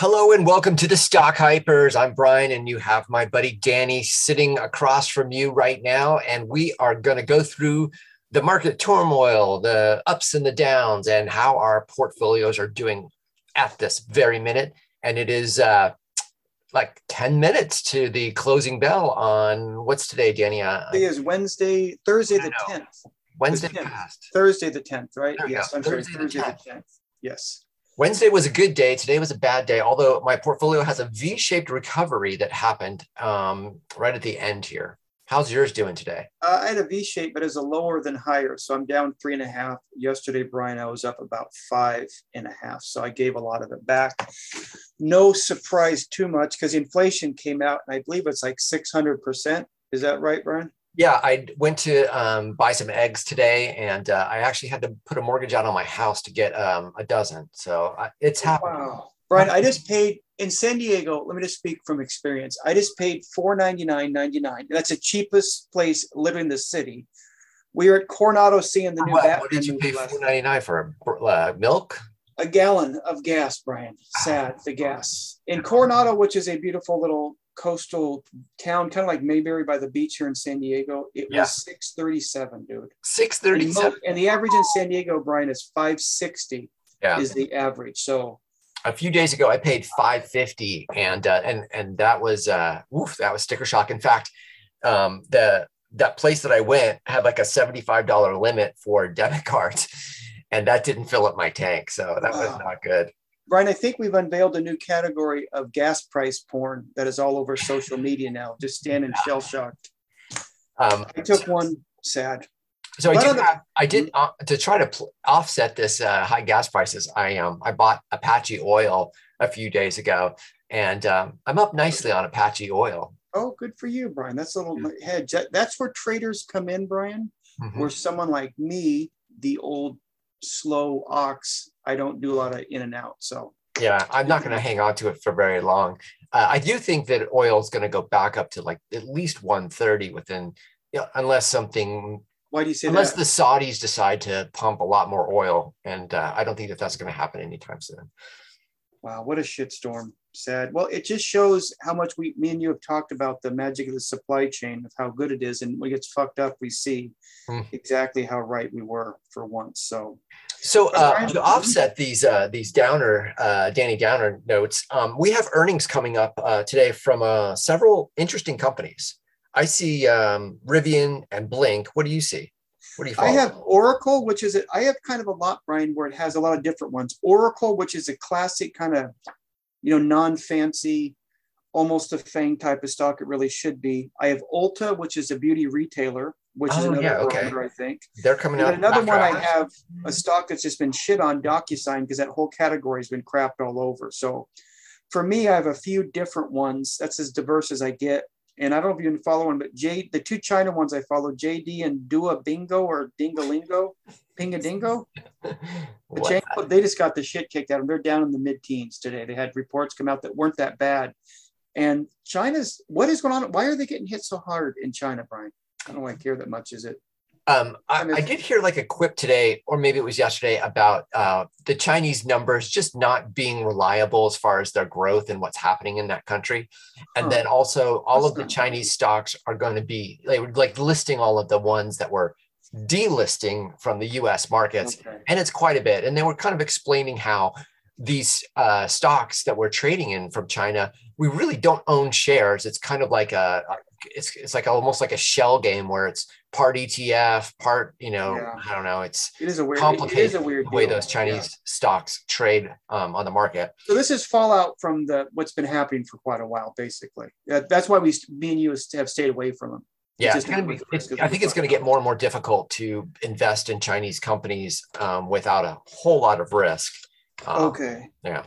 Hello and welcome to the Stock Hypers. I'm Brian, and you have my buddy Danny sitting across from you right now. And we are going to go through the market turmoil, the ups and the downs, and how our portfolios are doing at this very minute. And it is uh, like 10 minutes to the closing bell on what's today, Danny? Uh, Today is Wednesday, Thursday the 10th. Wednesday The 10th. past. Thursday the 10th, right? Yes, go. I'm sorry, Thursday the Thursday 10th. the 10th. Yes. Wednesday was a good day. Today was a bad day, although my portfolio has a V shaped recovery that happened um, right at the end here. How's yours doing today? Uh, I had a V shape, but it's a lower than higher. So I'm down three and a half. Yesterday, Brian, I was up about five and a half. So I gave a lot of it back. No surprise too much because inflation came out and I believe it's like 600%. Is that right, Brian? Yeah, I went to um, buy some eggs today, and uh, I actually had to put a mortgage out on my house to get um, a dozen. So I, it's happening. Wow. Brian, I just paid in San Diego. Let me just speak from experience. I just paid $499.99. That's the cheapest place living in the city. We were at Coronado seeing the new What, Batman what did you pay four ninety nine for? Uh, milk? a gallon of gas, Brian. Sad, the gas. In Coronado, which is a beautiful little coastal town, kind of like Mayberry by the beach here in San Diego, it Yeah. was 637, dude. 637. And, the average in San Diego, Brian, is 560 Yeah. is the average. So a few days ago, I paid five fifty, and uh, and and that was uh, oof, that was sticker shock. In fact, um, the that place that I went had like a seventy five dollar limit for debit cards, and that didn't fill up my tank, so that was not good. Brian, I think we've unveiled a new category of gas price porn that is all over social media now. Just standing shell shocked. Um, I took one sad. So I did. I did uh, to try to pl- offset this uh, high gas prices. I um I bought Apache oil a few days ago, and um, I'm up nicely on Apache oil. Oh, good for you, Brian. That's a little hedge. That's where traders come in, Brian. Mhm. where someone like me, the old slow ox, I don't do a lot of in and out. So Yeah, I'm not going to hang on to it for very long. Uh, I do think that oil is going to go back up to like at least 130 within, you know, unless something, why do you say unless that? the Saudis decide to pump a lot more oil, and uh, I don't think that that's going to happen anytime soon. wow, what a shitstorm. Sad. Well, it just shows how much we, me and you have talked about the magic of the supply chain of how good it is. And when it gets fucked up, we see Hmm. exactly how right we were for once. So So uh, to offset these uh, these downer uh, Danny Downer notes, um, we have earnings coming up uh, today from uh, several interesting companies. I see um, Rivian and Blink. What do you see? What do you? I have Oracle, which is, a, I have kind of a lot, Brian, where it has a lot of different ones. Oracle, which is a classic kind of, you know, non-fancy, almost a Fang type of stock. It really should be. I have Ulta, which is a beauty retailer, which is Oh, another yeah, okay. I think. They're coming And out. another one I have a stock that's just been shit on DocuSign because that whole category has been crapped all over. So for me, I have a few different ones. That's as diverse as I get. And I don't know if you can follow one, but J the two China ones I follow, JD and Dua Bingo or Dingalingo, Pingadingo. The? They just got the shit kicked out of them. They're down in the mid-teens today. They had reports come out that weren't that bad. And China's what is going on? Why are they getting hit so hard in China, Brian? I don't like care that much, is it? Um, I, I did hear like a quip today, or maybe it was yesterday, about uh, the Chinese numbers just not being reliable as far as their growth and what's happening in that country. And Huh. then also, all That's of the Chinese stocks are going to be they were like listing all of the ones that were delisting from the US markets. Okay. And it's quite a bit. And they were kind of explaining how these uh, stocks that we're trading in from China, we really don't own shares. It's kind of like a, it's, it's like almost like a shell game where it's part ETF, part, you know, Yeah. I don't know. It's It is a weird. Complicated is a weird the way deal. those Chinese Yeah. stocks trade um, on the market. So this is fallout from the what's been happening for quite a while, basically. That, that's why we, me and you, have stayed away from them. Yeah, it's be, it's, I think it's going to get more and more difficult to invest in Chinese companies um, without a whole lot of risk. Um, Okay. Yeah.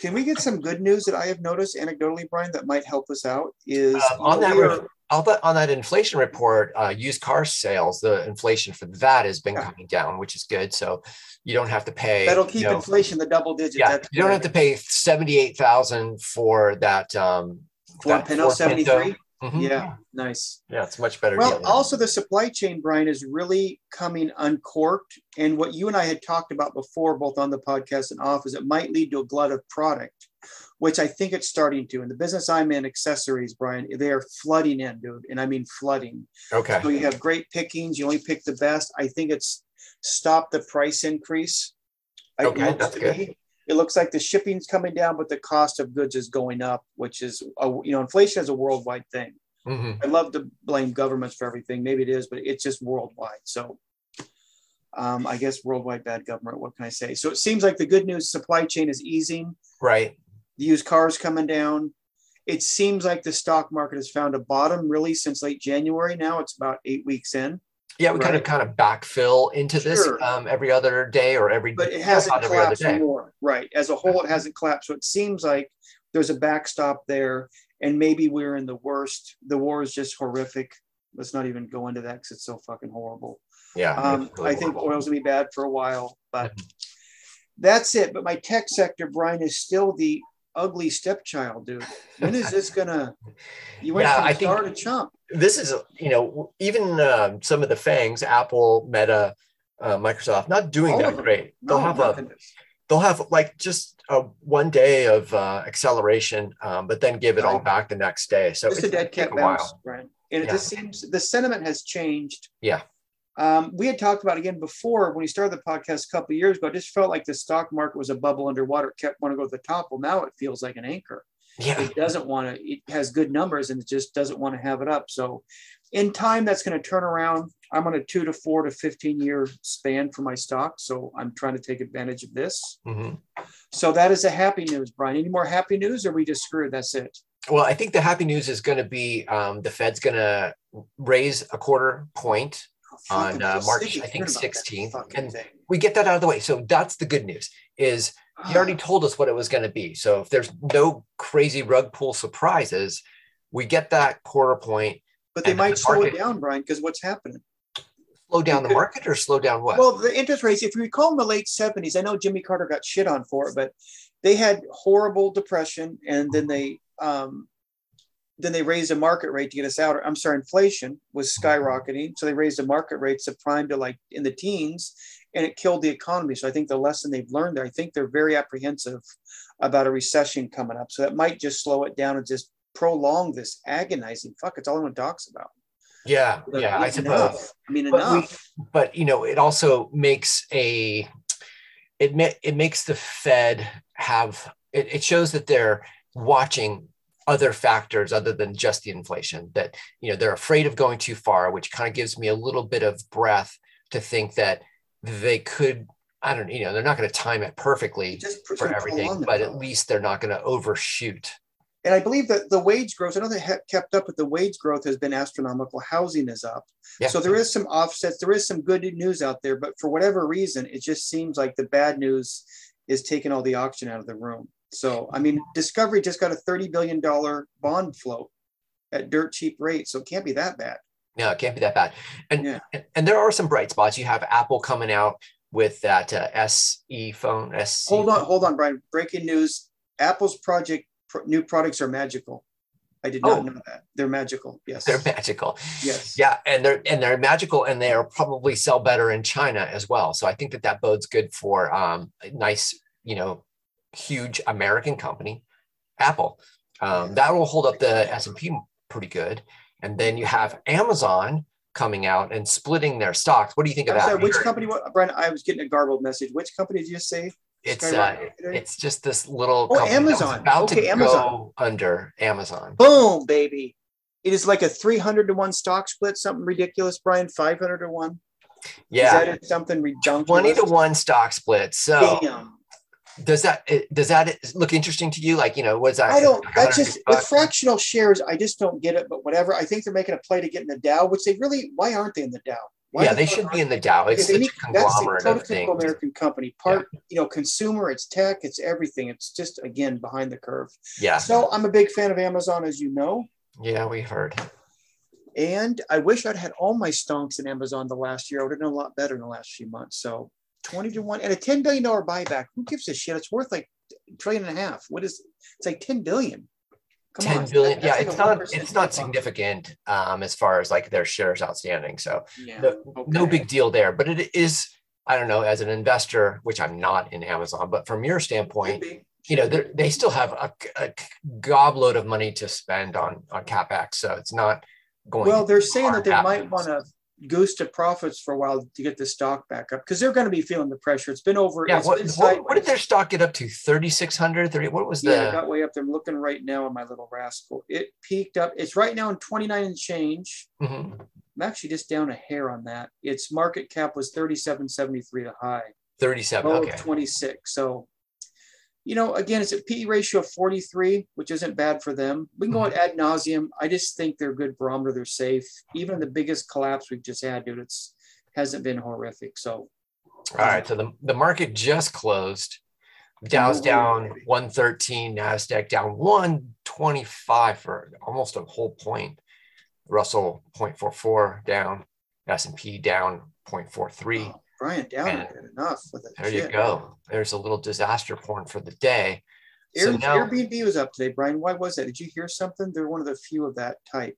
Can we get some good news that I have noticed anecdotally, Brian, that might help us out? Is Um, on that re- I'll bet on that inflation report, uh, used car sales, the inflation for that has been coming down, which is good. So you don't have to pay. that'll you keep know, inflation the double digit. Yeah, you don't have to pay seventy-eight thousand for that. Um, Ford that Pinto 73. Mhm. Yeah, nice. Yeah, it's much better. Well, also the supply chain, Brian, is really coming uncorked. And what you and I had talked about before, both on the podcast and off, is it might lead to a glut of product, which I think it's starting to. In the business I'm in, accessories, Brian, they are flooding in, dude. And I mean flooding. okay. So you have great pickings. You only pick the best. I think it's stopped the price increase. Okay, that's good. me- It looks like the shipping's coming down, but the cost of goods is going up, which is, a, you know, inflation is a worldwide thing. Mhm. I love to blame governments for everything. Maybe it is, but it's just worldwide. So um, I guess worldwide bad government. What can I say? So it seems like the good news supply chain is easing. Right. The used cars coming down. It seems like the stock market has found a bottom really since late January. Now it's about eight weeks in, Yeah, we kind of kind of backfill into this Sure. um, every other day or every but it hasn't about every other collapsed more. Right. As a whole, it hasn't collapsed. So it seems like there's a backstop there. And maybe we're in the worst. The war is just horrific. Let's not even go into that because it's so fucking horrible. Yeah. Um, really I think horrible. oil's gonna be bad for a while, but Mhm. that's it. But my tech sector, Brian, is still the ugly stepchild, dude. When is this gonna? You went Yeah, from I star to chump. this is you know even um, some of the fangs apple meta uh, microsoft not doing All that great they'll have a they'll have like just a one day of uh, acceleration um, but then give it all back the next day so Just a dead cat bounce, Brian. And it just seems the sentiment has changed. Yeah. Um, we had talked about again before when we started the podcast a couple of years ago. It just felt like the stock market was a bubble underwater. It kept wanting to go to the top. Well, now it feels like an anchor. yeah it doesn't want to it has good numbers and it just doesn't want to have it up so in time that's going to turn around i'm on a two to four to 15 year span for my stock so i'm trying to take advantage of this Mhm. so that is a happy news brian any more happy news or we just screwed that's it well i think the happy news is going to be um, the fed's going to raise a quarter point On, uh, March, I think, hearing about that 16th, and- thing. we get that out of the way so that's the good news is he already told us what it was going to be. So if there's no crazy rug pull surprises, we get that quarter point, but they and the might slow market- it down brian because what's happening slow down the market or slow down what? Well, the interest rates, if you recall in the late 70s, I know Jimmy Carter got shit on for it, but they had horrible depression and then they um then they raised a market rate to get us out. I'm sorry, inflation was mm-hmm. skyrocketing. So they raised the market rates of prime to like in the teens and it killed the economy. So I think the lesson they've learned there, I think they're very apprehensive about a recession coming up. So that might just slow it down and just prolong this agonizing fuck. It's all anyone talks about. yeah, But yeah, I enough. suppose. I mean, But we- enough. But you know, it also makes a it it makes the Fed have it, it shows that they're watching other factors other than just the inflation that you know they're afraid of going too far which kind of gives me a little bit of breath to think that they could i don't you know they're not going to time it perfectly just for everything but at least they're not going to overshoot And I believe that the wage growth, I know they have kept up with the wage growth has been astronomical. Housing is up. yeah So there is some offsets. There is some good news out there, but for whatever reason, it just seems like the bad news is taking all the oxygen out of the room. So, I mean, Discovery just got a $30 billion bond float at dirt cheap rates. So it can't be that bad. no it can't be that bad and Yeah. and, there are some bright spots you have apple coming out with that uh, se phone SE Hold on, hold on, Brian. Breaking news Apple's project pro- new products are magical. I did not Oh. know that. They're magical. Yes. they're magical yes. Yeah, and they're and they're magical, and they are probably sell better in China as well. So I think that that bodes good for um, nice, you know, huge American company, Apple. Um, that will hold up the S and P pretty good. And then you have Amazon coming out and splitting their stocks. What do you think of I'm that? sorry, which company? What, Brian? I was getting a garbled message. Which company did you say? It's uh, it's just this little. Oh, company Amazon. about Okay, to Amazon. go under Amazon. Boom, baby. It is like a 300 to 1 stock split, something ridiculous, Brian. 500 to 1. Yeah, Is that something redundant? twenty to one stock split. So. Damn. Does that does that look interesting to you like you know was that I don't, that's 150 just, with fractional shares, I just don't get it, but whatever. I think they're making a play to get in the Dow, which they really, why aren't they in the Dow? Why yeah the they should be in the dow it's such need- a that's the conglomerate prototypical things American company. Part, you know, consumer, it's tech, it's everything. It's just again behind the curve. yeah So I'm a big fan of Amazon, as you know, yeah we heard and I wish I'd had all my stonks in Amazon the last year. I would have done a lot better in the last few months. So 20 to one and a 10 billion dollar buyback. Who gives a shit? It's worth like a trillion and a half. What is? It's like 10 billion. Come 10 on, billion. Yeah, like it's not it's not significant um, as far as like their shares outstanding. So Yeah. no, no big deal there. But it is, I don't know, as an investor, which I'm not in Amazon, but from your standpoint, you know, they're- still have a, a gobload of money to spend on on capex. So it's not going. Well, they're saying that they hard might want to goose to profits for a while to get the stock back up because they're going to be feeling the pressure. It's been over. Yeah, what, been what, what did their stock get up to? 3,600? 30, what was the? Yeah, it got way up there. I'm looking right now on my little rascal. It peaked up. It's right now in 29 and change. Mhm. I'm actually just down a hair on that. Its market cap was 37.73 the high. 37. low Okay. 26. So, you know, again, it's a P ratio of 43, which isn't bad for them. We can go Mm-hmm. at ad nauseum. I just think they're a good barometer. They're safe. Even the biggest collapse we've just had, dude, it's hasn't been horrific. So, All right. So the, the market just closed. Dow's down 113, NASDAQ down 125 for almost a whole point. Russell 0.44 down, S&P down 0.43. oh, Brian, down And a enough with it. There you go. There's a little disaster porn for the day. So now, Airbnb was up today, Brian. Why was that? Did you hear something? They're one of the few of that type.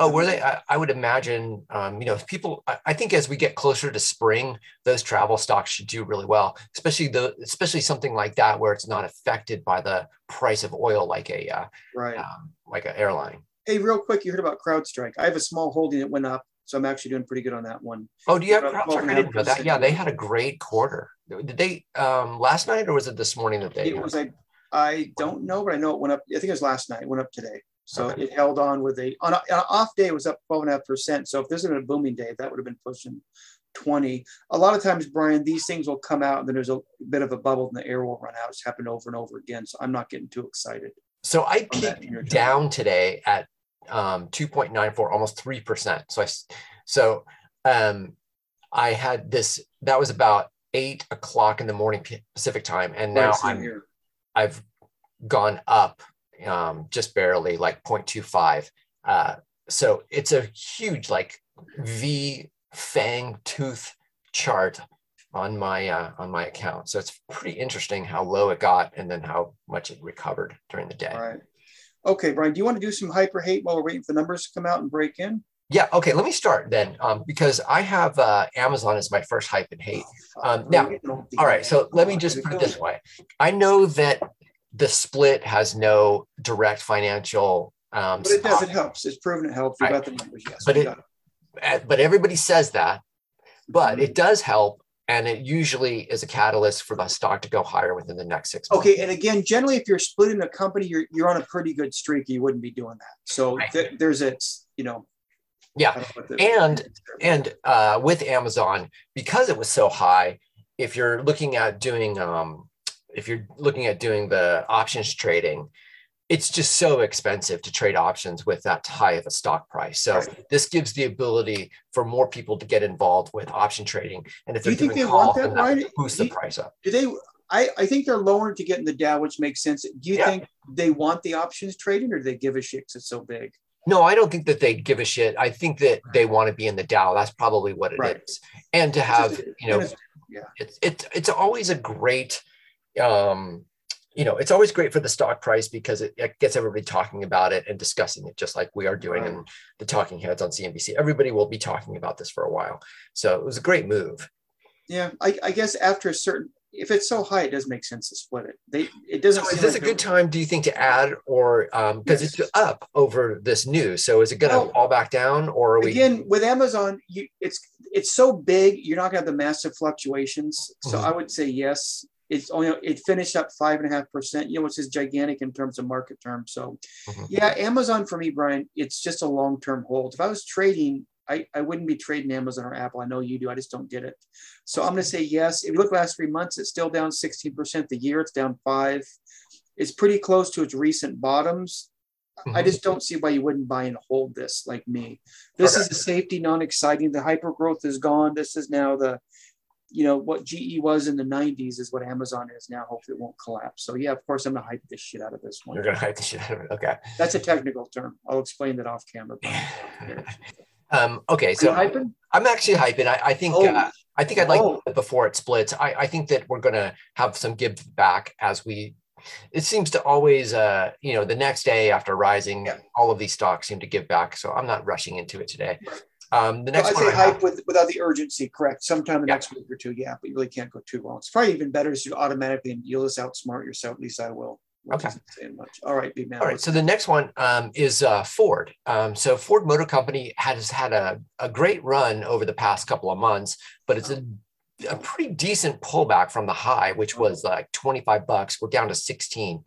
oh, were they? I, I would imagine, um, you know, if people, I, I think as we get closer to spring, those travel stocks should do really well, especially the, especially something like that where it's not affected by the price of oil, like a, uh, Right. um, like an airline. Hey, real quick, you heard about CrowdStrike. I have a small holding that went up, so I'm actually doing pretty good on that one. Oh, do you have CrowdStrike? I didn't know that. Yeah, they had a great quarter. Did they um last night or was it this morning that they? It was a, I don't know, but I know it went up. I think it was last night. It went up today. So Okay. it held on with a on, a, on an off day. It was up twelve and a half percent. So if this had been a booming day, that would have been pushing twenty. A lot of times, Brian, these things will come out, and then there's a bit of a bubble, and the air will run out. It's happened over and over again. So I'm not getting too excited. So I peaked in your chart. down today at um 2.94, almost three percent. So I, so um I had this. That was about eight o'clock in the morning Pacific time, and now Right, I'm here. I've gone up um, just barely, like 0.25. Uh, so it's a huge, like V fang tooth chart on my uh, on my account. So it's pretty interesting how low it got and then how much it recovered during the day. Right. Okay, Brian. Do you want to do some hyper hate while we're waiting for the numbers to come out and break in? Yeah. Okay. Let me start then, um, because I have uh, Amazon as my first hype and hate. Um, now, All right. So let me just put it this way. I know that the split has no direct financial. Um, But it does. It helps. It's proven it helps. We Right. got the numbers. Yes. But we it- uh, but everybody says that. But Mhm. it does help, and it usually is a catalyst for the stock to go higher within the next six months. Okay, and again, generally, if you're splitting a company, you're you're on a pretty good streak. You wouldn't be doing that. So Right. th- there's a, you know, Yeah. know And and uh, with Amazon, because it was so high, if you're looking at doing um, if you're looking at doing the options trading, it's just so expensive to trade options with that high of a stock price. So Right. this gives the ability for more people to get involved with option trading. And if Do you think they want that, Ryan? boosts Do the price up. do they? I, I think they're lowering to get in the Dow, which makes sense. Do you Yeah. think they want the options trading, or do they give a shit 'cause it's so big? No, I don't think that they give a shit. I think that they want to be in the Dow. That's probably what it is, Right. And to have, you know, it's- it's it's it's always a great um you know it's always great for the stock price because it, it gets everybody talking about it and discussing it just like we are doing Right. in the talking heads on cnbc everybody will be talking about this for a while so it was a great move yeah, I, I guess after a certain, if it's so high, it does make sense to split it. They it doesn't. so is this a good time do you think to add or um because Yes. it's up over this news so is it going to Well, fall back down or are we again with amazon you it's it's so big you're not going to have the massive fluctuations so Mhm. i would say yes it's only it finished up five and a half percent you know which is gigantic in terms of market terms so Mhm. yeah amazon for me brian it's just a long-term hold if i was trading I, I wouldn't be trading Amazon or Apple. I know you do. I just don't get it. So I'm going to say yes. If you look last three months, it's still down 16%. The year it's down five. It's pretty close to its recent bottoms. I Mhm. just don't see why you wouldn't buy and hold this like me. This Okay. is a safety, non-exciting. The hyper growth is gone. This is now the, you know, what GE was in the 90s is what Amazon is now. Hopefully it won't collapse. So yeah, of course I'm gonna hype this shit out of this one. you're going to hype the shit out of it okay That's a technical term. I'll explain that off camera. um okay So hyping? i'm actually hyping i, I think Oh. uh, I think I'd like Oh. before it splits. I, I think that we're going to have some give back as we it seems to always, uh, you know, the next day after rising, all of these stocks seem to give back. So I'm not rushing into it today. Um, the next one say I have- hype with, without the urgency, correct? Sometime the Yeah. next week or two, yeah, but you really can't go too long. It's probably even better to automatically and you'll just outsmart yourself. At least I will. Okay. saying much. All right, big man. All right. So the next one um, is uh, Ford. Um, so Ford Motor Company has had a, a great run over the past couple of months, but it's a, a pretty decent pullback from the high, which was like 25 bucks. We're down to 16.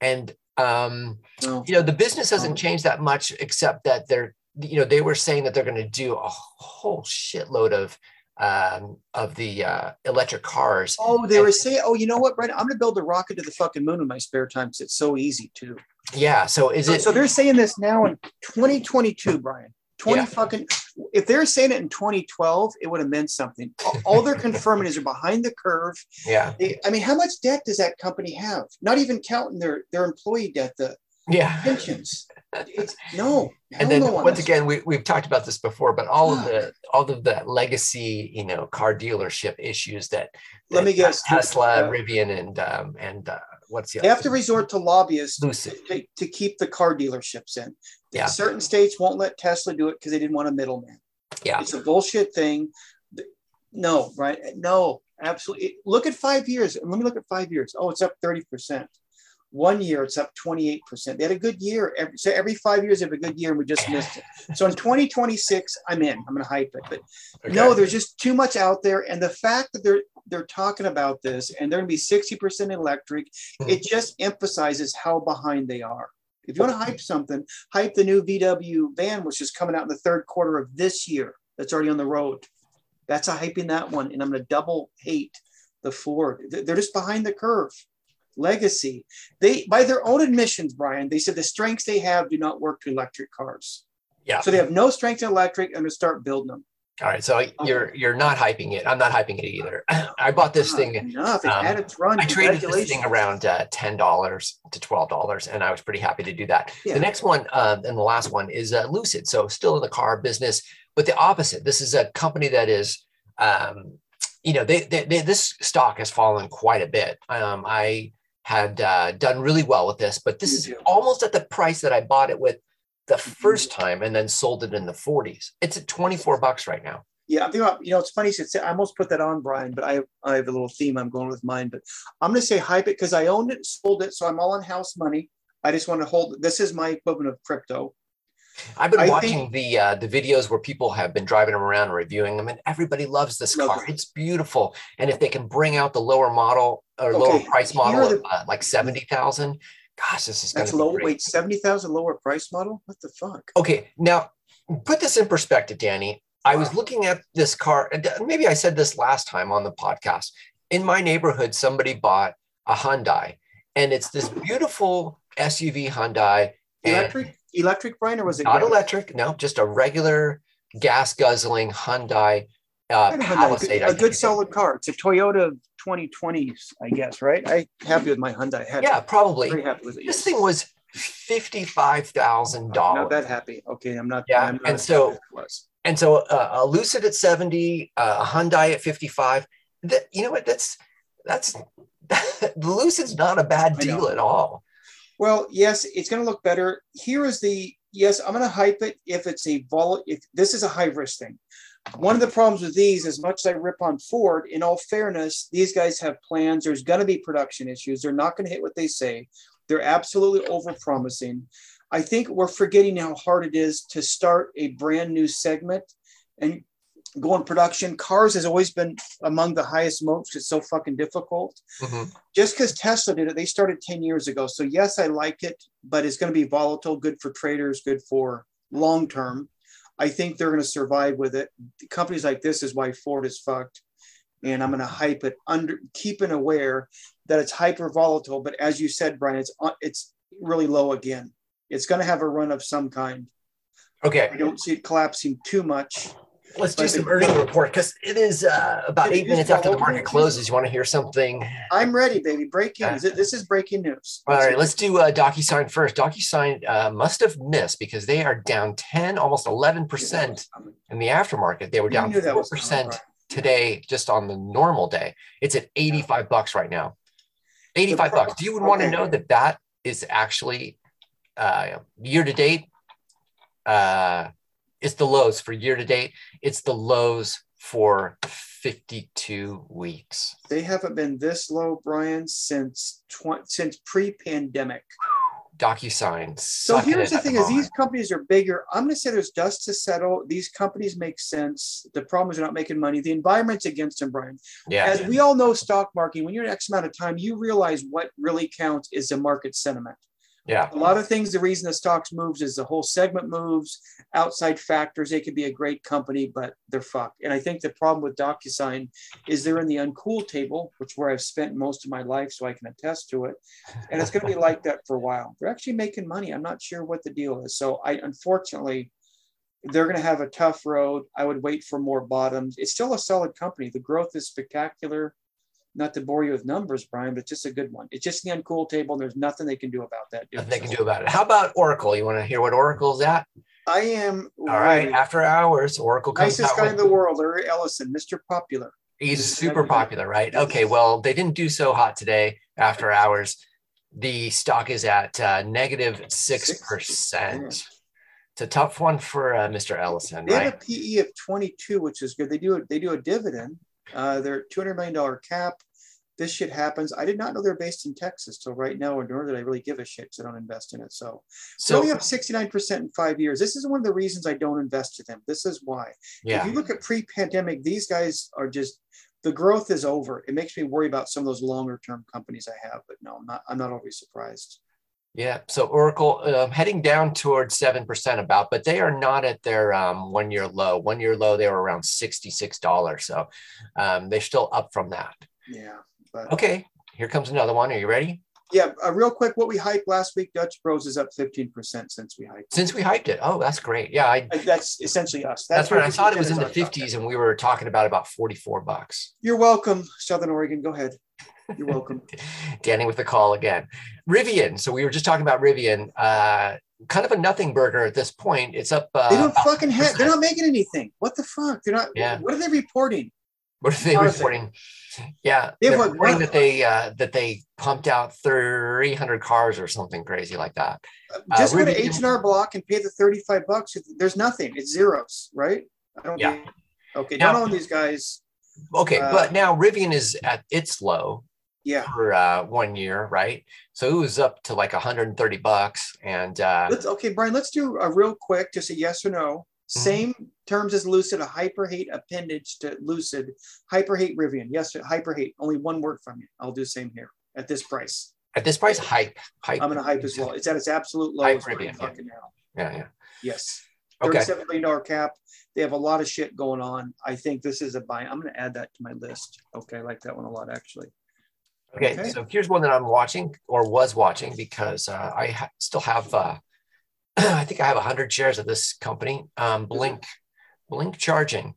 And, um, No. you know, the business hasn't changed that much, except that they're, you know, they were saying that they're going to do a whole shitload of um, of the uh, electric cars. Oh, they were saying, oh, you know what, Brent? I'm going to build a rocket to the fucking moon in my spare time because it's so easy too. Yeah. So is So, it? so they're saying this now in 2022, Brian. 20 Yeah. fucking. If they're saying it in 2012, it would have meant something. All- All they're confirming is they're behind the curve. yeah. They, I mean, how much debt does that company have? Not even counting their their employee debt, the Yeah. pensions. It's no. and then no once again we, we've talked about this before but all of the all of the legacy you know car dealership issues that, Let me guess. tesla Uh, Rivian and um and uh, what's the They have to resort to lobbyists to, to keep the car dealerships in. Yeah. Certain states won't let Tesla do it because they didn't want a middleman. yeah It's a bullshit thing. No, right? No, absolutely. Look at five years. Let me look at five years. Oh, it's up 30%. One year, it's up 28%. They had a good year. Every, so every five years, they have a good year, and we just missed it. So in 2026, I'm in. I'm going to hype it. But Okay. no, there's just too much out there. And the fact that they're they're talking about this and they're going to be 60% electric, Mhm. it just emphasizes how behind they are. If you want to hype something, hype the new VW van, which is coming out in the third quarter of this year. That's already on the road. That's a hyping that one. And I'm going to double hate the Ford. They're just behind the curve. Legacy. They, by their own admissions, Brian, they said the strengths they have do not work to electric cars. yeah So they have no strength in electric and to start building them. all right so you're you're not hyping it i'm not hyping it either i bought this thing Enough. It um, had its run. I traded this thing around uh, ten dollars to twelve dollars, and I was pretty happy to do that. Yeah. The next one uh, and the last one is uh, Lucid, so still in the car business, but the opposite. This is a company that is, um, you know, they, they, they this stock has fallen quite a bit. Um, I had uh, done really well with this, but this is almost at the price that I bought it with the Mm-hmm. first time, and then sold it in the forties. It's at twenty four bucks right now. Yeah, I'm thinking about, you know, it's funny. Since I almost put that on, Brian, but I, I have a little theme I'm going with mine. But I'm going to say hype it because I owned it, sold it. So I'm all on house money. I just want to hold This is my equivalent of crypto. I've been I watching think- the uh, the videos where people have been driving them around and reviewing them, and everybody loves this Love car. it. It's beautiful, and if they can bring out the lower model or lower price model, the- uh, like seventy thousand, gosh, this is That's low. great. Wait, 70,000 lower price model? What the fuck? Okay, now put this in perspective, Danny. I was looking at this car, and uh, maybe I said this last time on the podcast. In my neighborhood, somebody bought a Hyundai, and it's this beautiful SUV Hyundai. Electric? Electric, Brian, or was it not gas? electric, no, just a regular gas guzzling Hyundai uh, a. I A good solid car. It's a Toyota 2020s, I guess, right? I happy with my Hyundai. Had Yeah, probably. very happy with it. This thing was fifty-five thousand dollars. not that happy. Okay, I'm not. Yeah, I'm not and so- happy as it was. and so uh, a Lucid at seventy, uh, a Hyundai at fifty-five. That you know what? That's that's the Lucid's not a bad deal at all. Well, yes, it's going to look better. Here is the yes. I'm going to hype it if it's a vol. If this is a high risk thing. One of the problems with these, as much as I rip on Ford, in all fairness, these guys have plans. There's going to be production issues. They're not going to hit what they say. They're absolutely over promising. I think we're forgetting how hard it is to start a brand new segment and go in production. Cars has always been among the highest moats. It's so fucking difficult Mhm. just because Tesla did it, they started 10 years ago. So, yes, I like it, but it's going to be volatile, good for traders, good for long term. I think they're going to survive with it. Companies like this is why Ford is fucked. And I'm going to hype it under, keeping aware that it's hyper volatile. But as you said, Brian, it's on- it's really low again. It's going to have a run of some kind. Okay, I don't see it collapsing too much. Let's do some earnings report because it is uh, about eight minutes after the market closes. You want to hear something? I'm ready, baby. Breaking. Is it- This is breaking news. All right, let's do uh, DocuSign first. DocuSign uh, must have missed because they are down 10, almost 11% in the aftermarket. They were down knew that was 4% today just on the normal day. It's at 85 bucks right now. 85 bucks. Do you want to know that that is actually uh, year to date? Uh, it's the lows for year to date. It's the lows for 52 weeks. They haven't been this low, Brian, since tw- since pre-pandemic. DocuSign. So here's the thing: is these companies are bigger. I'm going to say there's dust to settle. These companies make sense. The problem is they're not making money. The environment's against them, Brian. yeah, As we all know, stock market. When you're an X amount of time, you realize what really counts is the market sentiment. Yeah, A lot of things. The reason the stocks moves is the whole segment moves. Outside factors. They could be a great company, but they're fucked. And I think the problem with DocuSign is they're in the uncool table, which where I've spent most of my life, so I can attest to it. And it's going to be like that for a while. They're actually making money. I'm not sure what the deal is. So I unfortunately, they're going to have a tough road. I would wait for more bottoms. It's still a solid company. The growth is spectacular. Not to bore you with numbers, Brian, but it's just a good one. It's just the uncool table, and there's nothing they can do about that. nothing they can do about it. How about Oracle? You want to hear what Oracle's at? I am All right, after hours, Oracle comes nicest out guy in the world, Larry Ellison, Mr. Popular. He's super popular, right? Okay, well, they didn't do so hot today after hours. The stock is at uh, 6%. It's a tough one for uh, Mr. Ellison, They have a PE of 22, which is good. They do a, they do a dividend. Uh, they're 200 million dollar cap. This shit happens. I did not know they're based in Texas till right now, or nor did I really give a shit. So I don't invest in it. So, so only up 69% in five years. This is one of the reasons I don't invest in them. This is why. Yeah. If you look at pre-pandemic, these guys are just the growth is over. It makes me worry about some of those longer term companies I have, but no, I'm not. I'm not always surprised. Yeah. So Oracle um, heading down towards 7% about, but they are not at their um, one year low. One year low, they were around $66. So um, they're still up from that. Yeah, but Okay, here comes another one. Are you ready? yeah. Uh, real quick, what we hyped last week, Dutch Bros is up 15% since we hyped. Since we hyped it. Oh, that's great. Yeah, I, Uh, That's essentially us. that's right. I thought it was in the 50% is our top 50s and we were talking about about 44 bucks. You're welcome, Southern Oregon. Go ahead. You're welcome. Danny with the call again. Rivian. So we were just talking about Rivian. Uh, kind of a nothing burger at this point. It's up. Uh, they don't fucking have. They're not making anything. What the fuck? They're not. Yeah. What are they reporting? What are they Are reporting? Yeah, They have they're reporting that they uh, that they pumped out 300 cars or something crazy like that. Uh, Just go to H and R Block and pay the thirty-five bucks. There's nothing. It's zeros, right? I don't. Yeah. Okay. Now- don't own these guys. Okay, Uh, but now Rivian is at its low Yeah. for uh, one year, right? So it was up to like 130 bucks, and uh, Let's. Okay, Brian. Let's do a real quick, just a yes or no. Mm-hmm. Same terms as Lucid, a hyper hate appendage to Lucid. Hyper hate Rivian. Yes, hyper hate. Only one word from you. I'll do the same here at this price. at this price, hype, hype. I'm going to hype as well. It's at its absolute Hype lowest right Rivian, yeah. Yeah, yeah. Yes. Okay. $37 billion cap. They have a lot of shit going on. I think this is a buy. I'm going to add that to my list. Okay. I like that one a lot, actually. Okay, Okay. so here's one that I'm watching or was watching because uh, I ha- still have, uh, I think I have 100 shares of this company, um, Blink, Blink Charging.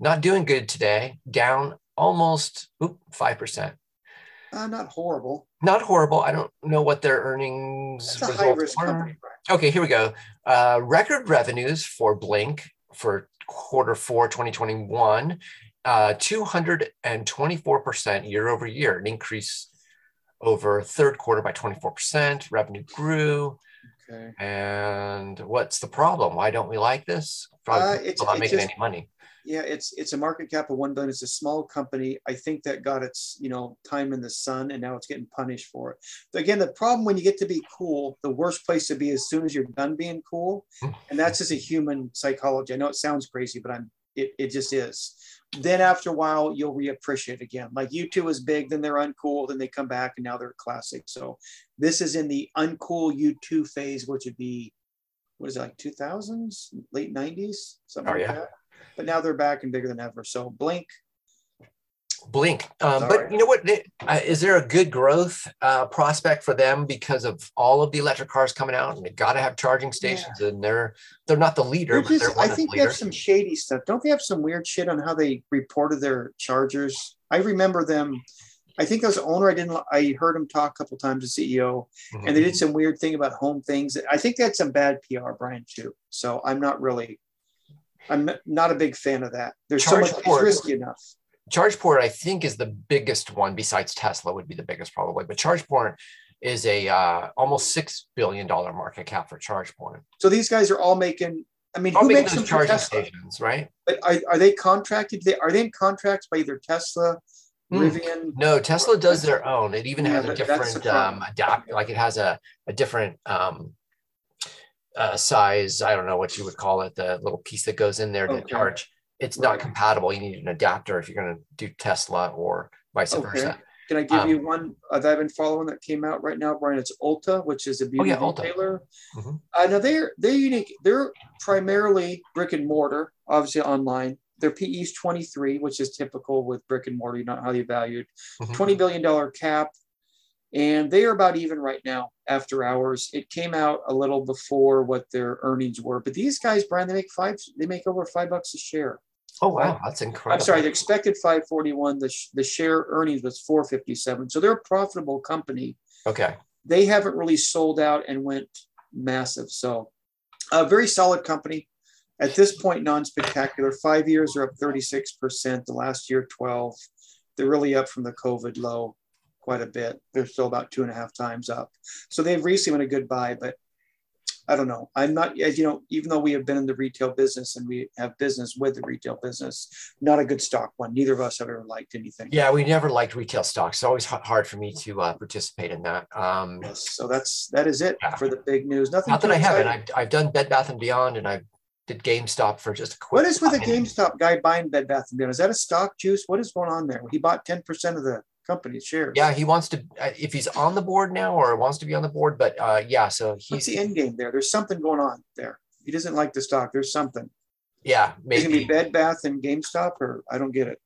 Not doing good today, down almost oop, 5%. Uh, not horrible. Not horrible. I don't know what their earnings That's a high results were. company. Brian. Okay, here we go. Uh, record revenues for Blink for quarter four 2021, uh, 224% year over year, an increase over third quarter by 24%. Revenue grew. Okay. And what's the problem? Why don't we like this? Probably Uh, it's- not it's making just- any money. Yeah, it's it's a market cap of one billion. It's a small company. I think that got its you know time in the sun, and now it's getting punished for it. But again, the problem when you get to be cool, the worst place to be as soon as you're done being cool, and that's just a human psychology. I know it sounds crazy, but I'm it, it just is. Then after a while, you'll reappreciate again. Like U2 was big, then they're uncool, then they come back, and now they're classic. So this is in the uncool U2 phase, which would be what is it like 2000s, late 90s, something Oh, like yeah. that. But now they're back and bigger than ever. So Blink, Blink. Um, but right. you know what? Uh, is there a good growth uh, prospect for them because of all of the electric cars coming out and they got to have charging stations and they're they're not the leader, just, I of the think they have some shady stuff. Don't they have some weird shit on how they reported their chargers? I remember them. I think those owner. I didn't. I heard him talk a couple times. The CEO, Mhm. and they did some weird thing about home things. I think that's some bad PR, Brian, too. So I'm not really. I'm not a big fan of that. There's so much. It's risky enough. ChargePoint, I think, is the biggest one besides Tesla, would be the biggest probably. But ChargePoint is a uh, almost six billion dollar market cap for ChargePoint. So these guys are all making. I mean, All who makes them charging Tesla? stations, right? But are, are they contracted? They, are they in contracts by either Tesla, Hmm. Rivian? No, Tesla does their own. It even Yeah, has a but that's the different um, adapt, like it has a, a different um, uh, size. I don't know what you would call it, the little piece that goes in there to Okay. charge. It's not compatible. You need an adapter if you're going to do Tesla or vice Okay. versa. Can I give Um, you one uh, that I've been following that came out right now, Brian? It's Ulta, which is a beauty Oh, yeah, Ulta. retailer. Mhm. Uh, now they're they're unique. They're primarily brick and mortar, obviously online. Their PE is 23, which is typical with brick and mortar, not highly valued. Mhm. $20 billion cap. And they are about even right now after hours. It came out a little before what their earnings were. But these guys, Brian, they make five, they make over five bucks a share. Oh wow, that's incredible. I'm sorry, the expected 541, the, sh- the share earnings was 457. So they're a profitable company. Okay. They haven't really sold out and went massive. So a very solid company. At this point, non-spectacular. Five years are up 36%. The last year, 12. They're really up from the COVID low quite a bit. They're still about two and a half times up. So they've recently been a good buy, but I don't know. I'm not, as you know, even though we have been in the retail business and we have business with the retail business, not a good stock one. Neither of us have ever liked anything. Yeah, we never liked retail stocks. It's always hard for me to uh, participate in that. Um, Yes. So that's that is it Yeah. for the big news. Nothing. not that I haven't. I've, I've done Bed Bath and Beyond, and I did GameStop for just a quick. What is with the. GameStop guy buying Bed Bath and Beyond? Is that a stock juice? What is going on there? He bought ten percent of the company's shares. Yeah, he wants to. uh, If he's on the board now, or wants to be on the board, but uh, yeah, so What's he's the end game there? There's something going on there. He doesn't like the stock. There's something. yeah it gonna be maybe Bed Bath and GameStop, or I don't get it.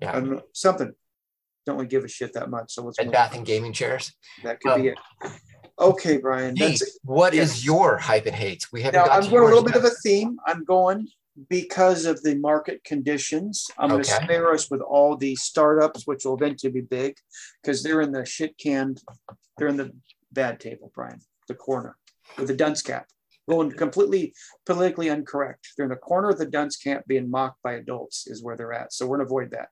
I yeah don't know. Something. Don't really give a shit that much. So let's Bed Bath on. and gaming chairs. That could be Um, it. Okay, Brian. Pete, That's it. what is your hype and hates? We haven't Now I'm going a little bit of a theme. I'm going because of the market conditions. I'm going to Okay. spare us with all the startups, which will eventually be big, because they're in the shit can, They're in the bad table, Brian, the corner with the dunce cap, going completely politically incorrect. They're in the corner of the dunce cap, being mocked by adults, is where they're at. So we're going to avoid that.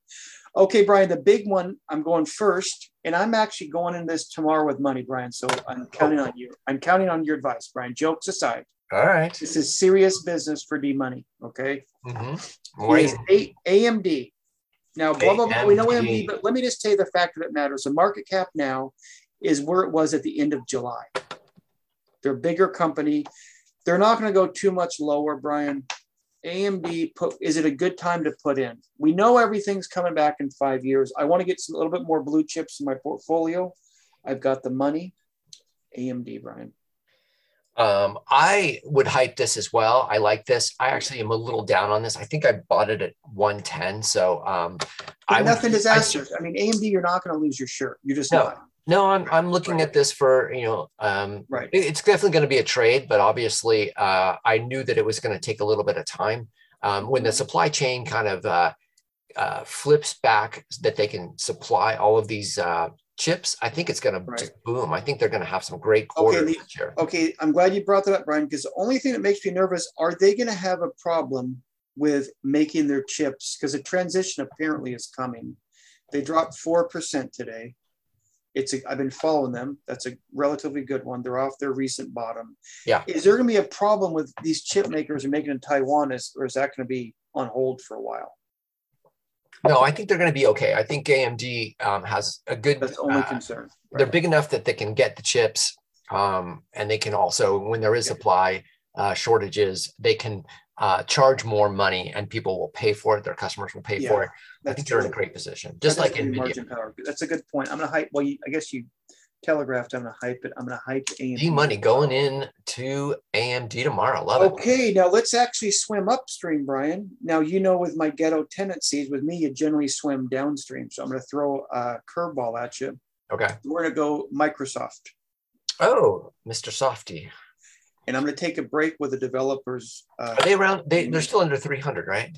Okay, Brian, the big one. I'm going first, and I'm actually going in this tomorrow with money, Brian. So I'm counting on you. I'm counting on your advice, Brian. Jokes aside. All right. This is serious business for D Money. Okay. Mm-hmm. A- AMD. Now, blah, blah, blah. We know AMD. AMD, but let me just tell you the factor that matters. The market cap now is where it was at the end of July. They're a bigger company. They're not going to go too much lower, Brian. AMD put is it a good time to put in? We know everything's coming back in five years. I want to get some, a little bit more blue chips in my portfolio. I've got the money. AMD, Brian. Um, I would hype this as well. I like this. I actually am a little down on this. I think I bought it at 110. So um I would- nothing I- disasters. I, mean, AMD, you're not going to lose your shirt. You're just No. not. No, I'm I'm looking at this for you know um Right. it's definitely going to be a trade, but obviously uh I knew that it was going to take a little bit of time. Um, when the supply chain kind of uh, uh, flips back that they can supply all of these uh, chips, I think it's going to Right. just boom. I think they're going to have some great quarters the- this year. Okay, I'm glad you brought that up, Brian, because the only thing that makes me nervous are they going to have a problem with making their chips? Because a transition apparently is coming. They dropped 4% today. It's a, I've been following them. That's a relatively good one. They're off their recent bottom. Yeah. Is there going to be a problem with these chip makers are making in Taiwan, is, or is that going to be on hold for a while? No, I think they're going to be okay. I think AMD um, has a good. That's the only uh, concern. they're big enough that they can get the chips um, and they can also when there is supply uh, shortages they can uh, charge more money and people will pay for it their customers will pay Yeah, for it i That's think they're in a great position just That like does give you nvidia margin power. That's a good point. I'm gonna hype. Well, you, I guess you telegraphed. I'm gonna hype it. I'm gonna hype AMD. d money going in to amd tomorrow love it Okay, now let's actually swim upstream, Brian. Now you know with my ghetto tendencies, with me, you generally swim downstream. So I'm gonna throw a curveball at you. okay We're gonna go Microsoft, oh mr softy and I'm gonna take a break with the developers. Uh, are they around they, they're still under 300 right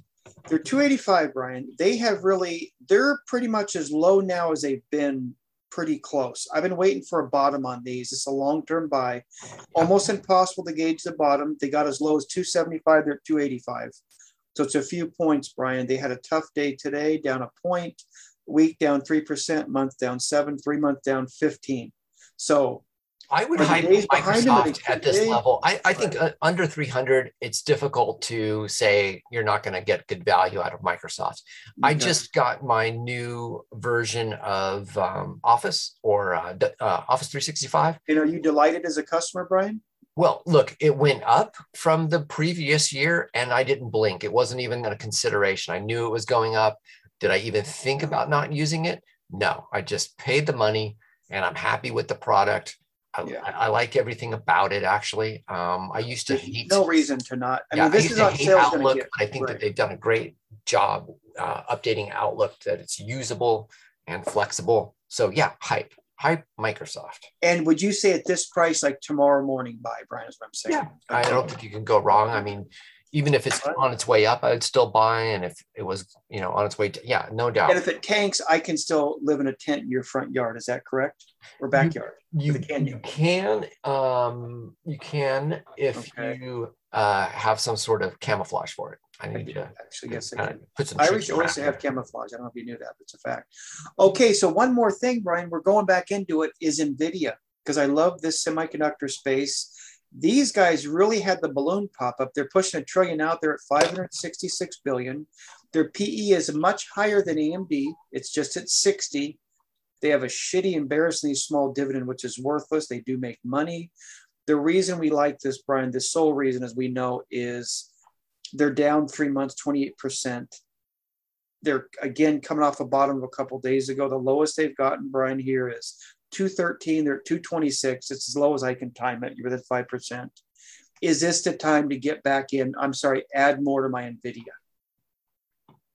They're 285, Brian. They have really, they're pretty much as low now as they've been pretty close. I've been waiting for a bottom on these. It's a long-term buy. Almost impossible to gauge the bottom. They got as low as 275, they're at 285. So it's a few points, Brian. They had a tough day today, down a point, week down 3%, month down seven, three month down 15. So I would hype Microsoft at this level. I, I think uh, under 300, it's difficult to say you're not going to get good value out of Microsoft. I just got my new version of um, Office or uh, uh, Office 365. And are you delighted as a customer, Brian? Well, look, it went up from the previous year and I didn't blink. It wasn't even a consideration. I knew it was going up. Did I even think about not using it? No, I just paid the money and I'm happy with the product. I, yeah. I, I like everything about it. Actually, um, I used to hate. No reason to not. I yeah, mean, this I is sales Outlook. Get, I think right. that they've done a great job uh, updating Outlook. That it's usable and flexible. So yeah, hype hype Microsoft. And would you say at this price, like tomorrow morning buy, Brian, is what I'm saying? Yeah, I don't think you can go wrong. I mean, even if it's on its way up, I would still buy. And if it was, you know, on its way, to, yeah, no doubt. And if it tanks, I can still live in a tent in your front yard. Is that correct? Or backyard? You, you can. You can. Um, you can if okay. you uh, have some sort of camouflage for it. I need I to actually yes, I can. Put some Irish always have camouflage. I don't know if you knew that, but it's a fact. Okay, so one more thing, Brian, we're going back into it is Nvidia because I love this semiconductor space. These guys really had the balloon pop up. They're pushing a trillion out there at 566 billion. Their PE is much higher than AMD. It's just at 60. They have a shitty, embarrassingly small dividend, which is worthless. They do make money. The reason we like this, Brian, the sole reason, as we know, is they're down three months, 28%. They're again coming off a bottom of a couple of days ago. The lowest they've gotten, Brian, here is 213. They're at 226. It's as low as I can time it. You're within 5%. Is this the time to get back in? I'm sorry, add more to my NVIDIA.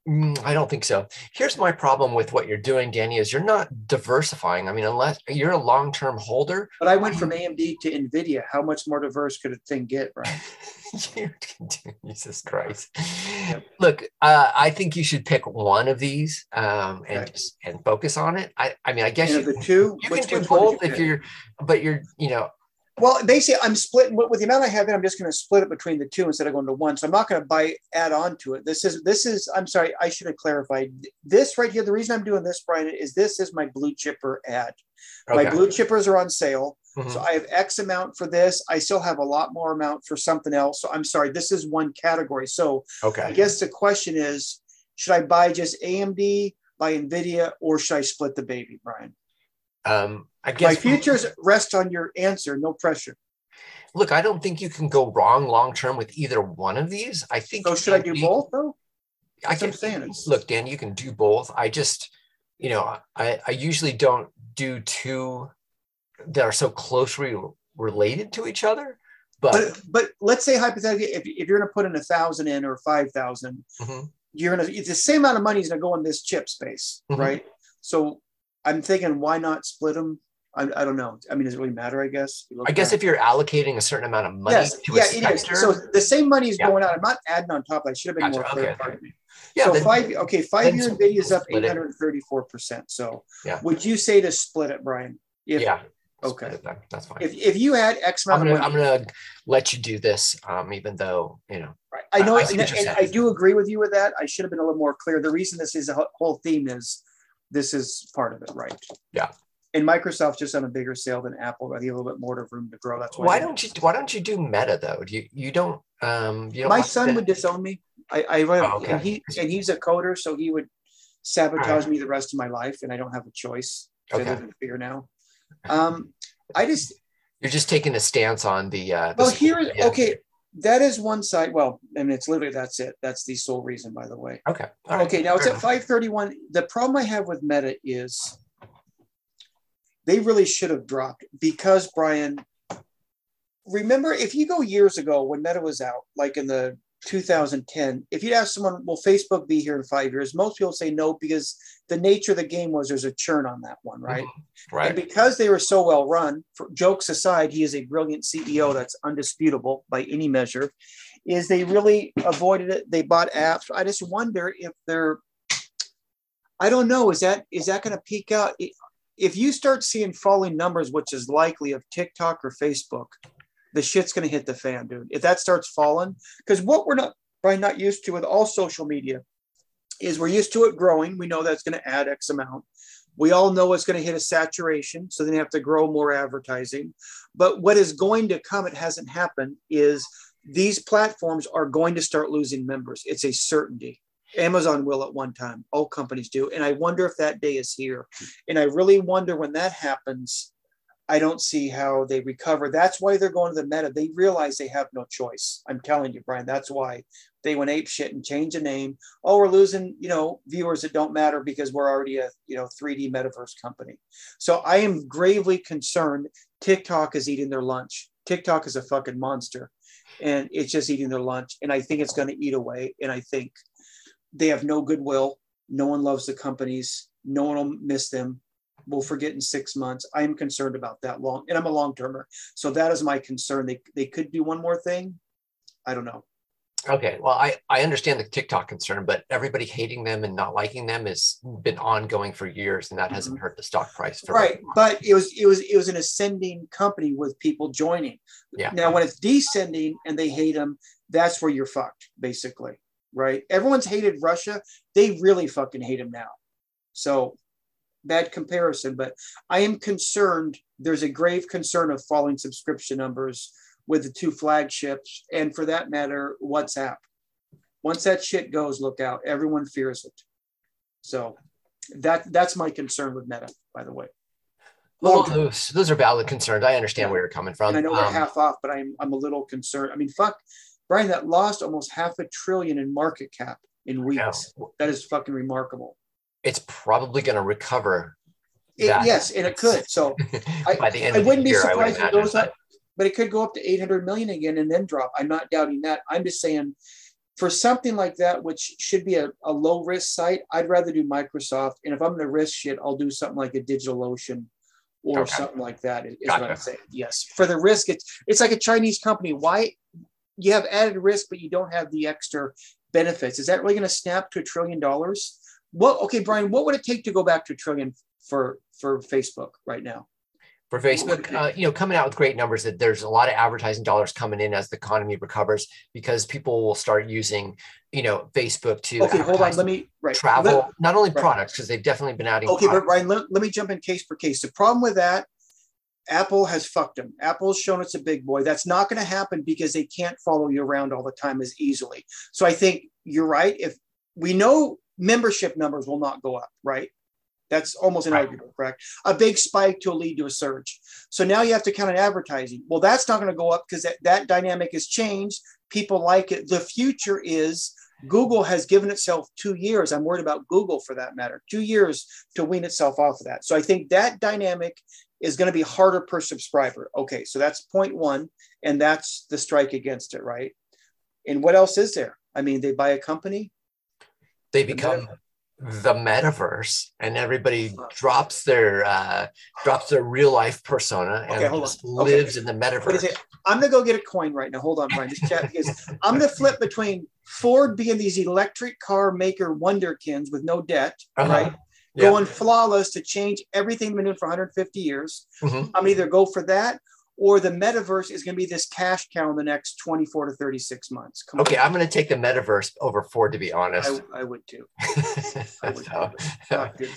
Mm, I don't think so. Here's my problem with what you're doing, Danny, is you're not diversifying. I mean, unless you're a long-term holder. But I went from AMD to NVIDIA. How much more diverse could a thing get, right? Jesus Christ. Yep. Look, uh, I think you should pick one of these um, and okay. just, and focus on it. I, I mean, I guess you, the two, you which, can do both you if you're, but you're, you know, well, basically, I'm splitting with the amount I have in. I'm just going to split it between the two instead of going to one. So I'm not going to buy add on to it. This is this is. I'm sorry, I should have clarified this right here. The reason I'm doing this, Brian, is this is my blue chipper ad. Okay. My blue chippers are on sale. Mm-hmm. So I have X amount for this. I still have a lot more amount for something else. So I'm sorry, this is one category. So okay. I guess the question is, should I buy just AMD, buy NVIDIA, or should I split the baby, Brian? Um, I guess my futures rest on your answer. No pressure. Look, I don't think you can go wrong long term with either one of these. I think. So should I do be, both though? That's I can. Saying. Look, Dan, you can do both. I just, you know, I I usually don't do two that are so closely related to each other. But but, but let's say hypothetically, if, if you're going to put in a thousand in or five thousand, mm mm-hmm. you're going to it's the same amount of money is going to go in this chip space, mm-hmm. right? So I'm thinking, why not split them? I, I don't know. I mean, does it really matter? I guess. I guess if you're allocating a certain amount of money yes, to yeah, it is. So the same money is yeah. going out. I'm not adding on top. I should have been gotcha. more clear. Okay. Yeah. So then, five. Okay, five year Nvidia is up 834 percent. So yeah. would you say to split it, Brian? If, yeah. Okay, that, that's fine. If, if you had X amount, I'm gonna, I'm gonna let you do this, um, even though you know. Right. I know, I, and, and I do agree with you with that. I should have been a little more clear. The reason this is a whole theme is this is part of it, right? Yeah. And Microsoft just on a bigger sale than Apple. I think a little bit more of room to grow. That's why. Why don't you Why don't you do Meta though? Do you you don't um you don't My son would disown me. I I oh, okay. and he and he's a coder, so he would sabotage right. me the rest of my life, and I don't have a choice. Okay. I live in fear now. Um, I just you're just taking a stance on the. Uh, the well, here is yeah. okay. That is one side. Well, I mean, it's literally that's it. That's the sole reason, by the way. Okay. Okay. Now Fair it's enough. at 531. The problem I have with Meta is they really should have dropped because Brian, remember if you go years ago when Meta was out, like in the 2010, if you'd ask someone, will Facebook be here in five years? Most people say no because the nature of the game was there's a churn on that one, right? Mm-hmm. Right. And because they were so well run, for, jokes aside, he is a brilliant CEO that's undisputable by any measure. Is they really avoided it? They bought apps. I just wonder if they're. I don't know. Is that is that going to peak out? If you start seeing falling numbers, which is likely of TikTok or Facebook, the shit's going to hit the fan, dude. If that starts falling, because what we're not Brian not used to with all social media is we're used to it growing. We know that's going to add X amount. We all know it's going to hit a saturation, so then you have to grow more advertising. But what is going to come, it hasn't happened, is these platforms are going to start losing members. It's a certainty. Amazon will at one time, all companies do. And I wonder if that day is here. And I really wonder when that happens, I don't see how they recover. That's why they're going to the meta. They realize they have no choice. I'm telling you, Brian, that's why they went ape shit and changed the name. Oh, we're losing, you know, viewers that don't matter because we're already a, you know, 3D metaverse company. So I am gravely concerned TikTok is eating their lunch. TikTok is a fucking monster and it's just eating their lunch. And I think it's going to eat away. And I think they have no goodwill. No one loves the companies. No one will miss them we'll forget in six months. I am concerned about that long, and I'm a long termer. So that is my concern. They, they could do one more thing. I don't know. Okay. Well, I, I understand the TikTok concern, but everybody hating them and not liking them has been ongoing for years, and that hasn't mm-hmm. hurt the stock price. right. But it was it was it was an ascending company with people joining. Yeah. Now, when it's descending and they hate them, that's where you're fucked, basically. Right. Everyone's hated Russia. They really fucking hate him now. So bad comparison, but I am concerned. There's a grave concern of falling subscription numbers with the two flagships, and for that matter, WhatsApp. Once that shit goes, look out. Everyone fears it. So that that's my concern with Meta, by the way. Well, those, those are valid concerns. I understand yeah. where you're coming from. And I know we're um, half off, but I'm I'm a little concerned. I mean, fuck, Brian, that lost almost half a trillion in market cap in weeks. That is fucking remarkable it's probably going to recover. It, yes, and it could. So I, by the end I wouldn't be year, surprised if it goes up, but it could go up to 800 million again and then drop. I'm not doubting that. I'm just saying for something like that, which should be a, a low risk site, I'd rather do Microsoft. And if I'm going to risk shit, I'll do something like a DigitalOcean or okay. something like that. Is gotcha. what I'm saying. Yes, for the risk, it's it's like a Chinese company. Why you have added risk, but you don't have the extra benefits? Is that really going to snap to a trillion dollars? what okay brian what would it take to go back to a trillion for for facebook right now for facebook uh, you know coming out with great numbers that there's a lot of advertising dollars coming in as the economy recovers because people will start using you know facebook to okay hold on let me right travel let, not only right. products because they've definitely been adding okay products. but Brian, let, let me jump in case per case the problem with that Apple has fucked them. Apple's shown it's a big boy. That's not going to happen because they can't follow you around all the time as easily. So I think you're right. If we know membership numbers will not go up, right? That's almost inarguable, correct? A big spike to lead to a surge. So now you have to count on advertising. Well, that's not going to go up because that, that dynamic has changed. People like it. The future is Google has given itself two years. I'm worried about Google for that matter, two years to wean itself off of that. So I think that dynamic is going to be harder per subscriber. Okay, so that's point one, and that's the strike against it, right? And what else is there? I mean, they buy a company, they become the metaverse and everybody drops their uh drops their real life persona and okay, just lives okay. in the metaverse. I'm gonna go get a coin right now. Hold on brian just chat because i'm gonna flip between ford being these electric car maker wonderkins with no debt uh-huh. right? Going flawless to change everything been doing for 150 years. Mm-hmm. i'm either go for that or the metaverse is going to be this cash cow in the next 24 to 36 months. Come okay, on. I'm going to take the metaverse over Ford, to be honest. I, I would too. I, would so, too.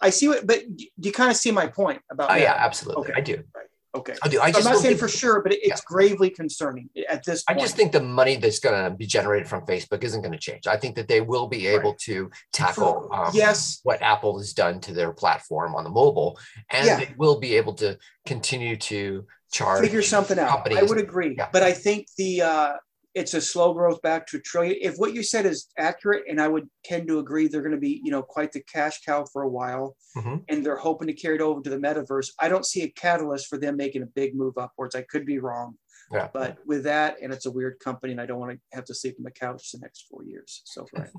I see what, but do you kind of see my point about? Oh, yeah, absolutely. Okay. I do. Right. Okay. I do. I am not saying for sure, but it's yeah. gravely concerning at this point. I just think the money that's going to be generated from Facebook isn't going to change. I think that they will be able right. to tackle um, yes. what Apple has done to their platform on the mobile, and yeah. they will be able to continue to charge. Figure something out. Companies. I would agree, yeah. but I think the uh, it's a slow growth back to a trillion. If what you said is accurate, and I would tend to agree, they're going to be you know quite the cash cow for a while, mm-hmm. and they're hoping to carry it over to the metaverse. I don't see a catalyst for them making a big move upwards. I could be wrong. Yeah. But with that, and it's a weird company, and I don't want to have to sleep on the couch the next four years. So, Brian,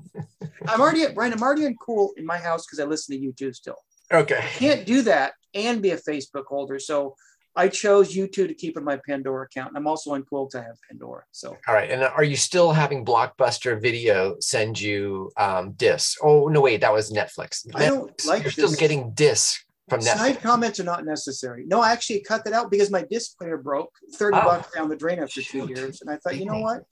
I'm already at Brian. I'm already in cool in my house because I listen to you too still. Okay. I can't do that and be a Facebook holder. So I chose YouTube to keep in my Pandora account. I'm also on Quote. I have Pandora. So all right. And are you still having Blockbuster Video send you um, discs? Oh no, wait, that was Netflix. Netflix. I don't like. You're this. still getting discs from Netflix. Side comments are not necessary. No, I actually cut that out because my disc player broke. Thirty oh. bucks down the drain after two years, and I thought, you know what?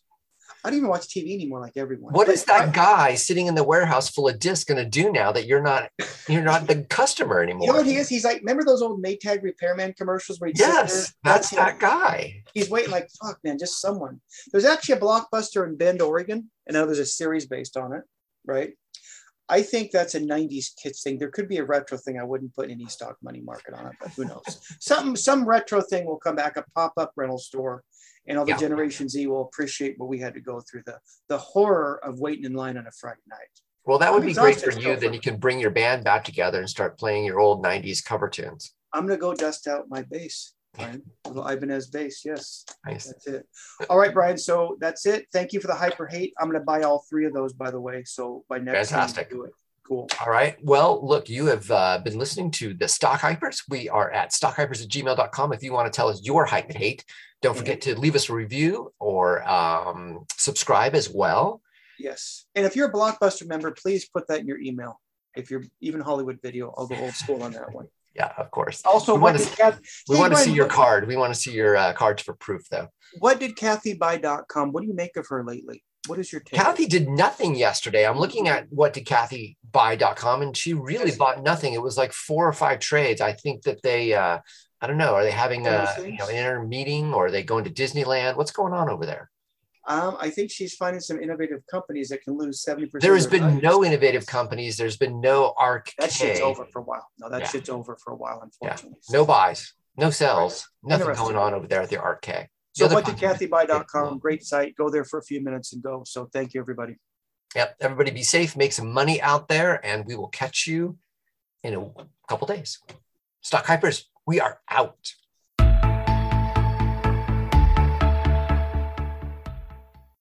I don't even watch TV anymore like everyone. What But is that I- guy sitting in the warehouse full of discs going to do now that you're not you're not the customer anymore? You know what he is? He's like, remember those old Maytag repairman commercials where there? Yes, that's that guy. He's waiting like, fuck, man, just someone. There's actually a blockbuster in Bend, Oregon, and now there's a series based on it, right? I think that's a 90s kids thing. There could be a retro thing. I wouldn't put any stock money market on it, but who knows? some some retro thing will come back, a pop-up rental store, and all the Yeah. Generation Z will appreciate what we had to go through, the the horror of waiting in line on a Friday night. Well, that would I'm be great for you. Then you can bring your band back together and start playing your old '90s cover tunes. I'm gonna go dust out my bass, Brian. Little Ibanez bass, yes. Nice. That's it. All right, Brian. So that's it. Thank you for the hyper hate. I'm gonna buy all three of those, by the way. So by next time, do it. Cool. All right. Well, look, you have uh, been listening to the Stock Hypers. We are at stockhypers at gmail.com. If you want to tell us your hype and hate, don't forget to leave us a review or um, subscribe as well. Yes. And if you're a Blockbuster member, please put that in your email. If you're even Hollywood Video, I'll go old school on that one. Yeah, of course. Also, We what wanna did, Kath, We want to see your card. We want to see your uh, cards for proof, though. what did CathieBuy.com? What do you make of her lately? What is your take? Cathie did nothing yesterday. I'm looking at what did Cathie buy.com and she really Yes. bought nothing. It was like four or five trades. I think that they uh I don't know, are they having a you know, things? inner meeting or are they going to Disneyland? What's going on over there? Um, I think she's finding some innovative companies that can lose 70%. There has been no innovative companies. There's been no ARK. That shit's over for a while. No, that Yeah. shit's over for a while, unfortunately. No buys, no sells, nothing going on over there at the ARKK. So other did company- CathieBuy.com? Great site. Go there for a few minutes and go. So thank you, everybody. Yep. Everybody be safe, make some money out there, and we will catch you in a couple days. Stock Hypers, we are out.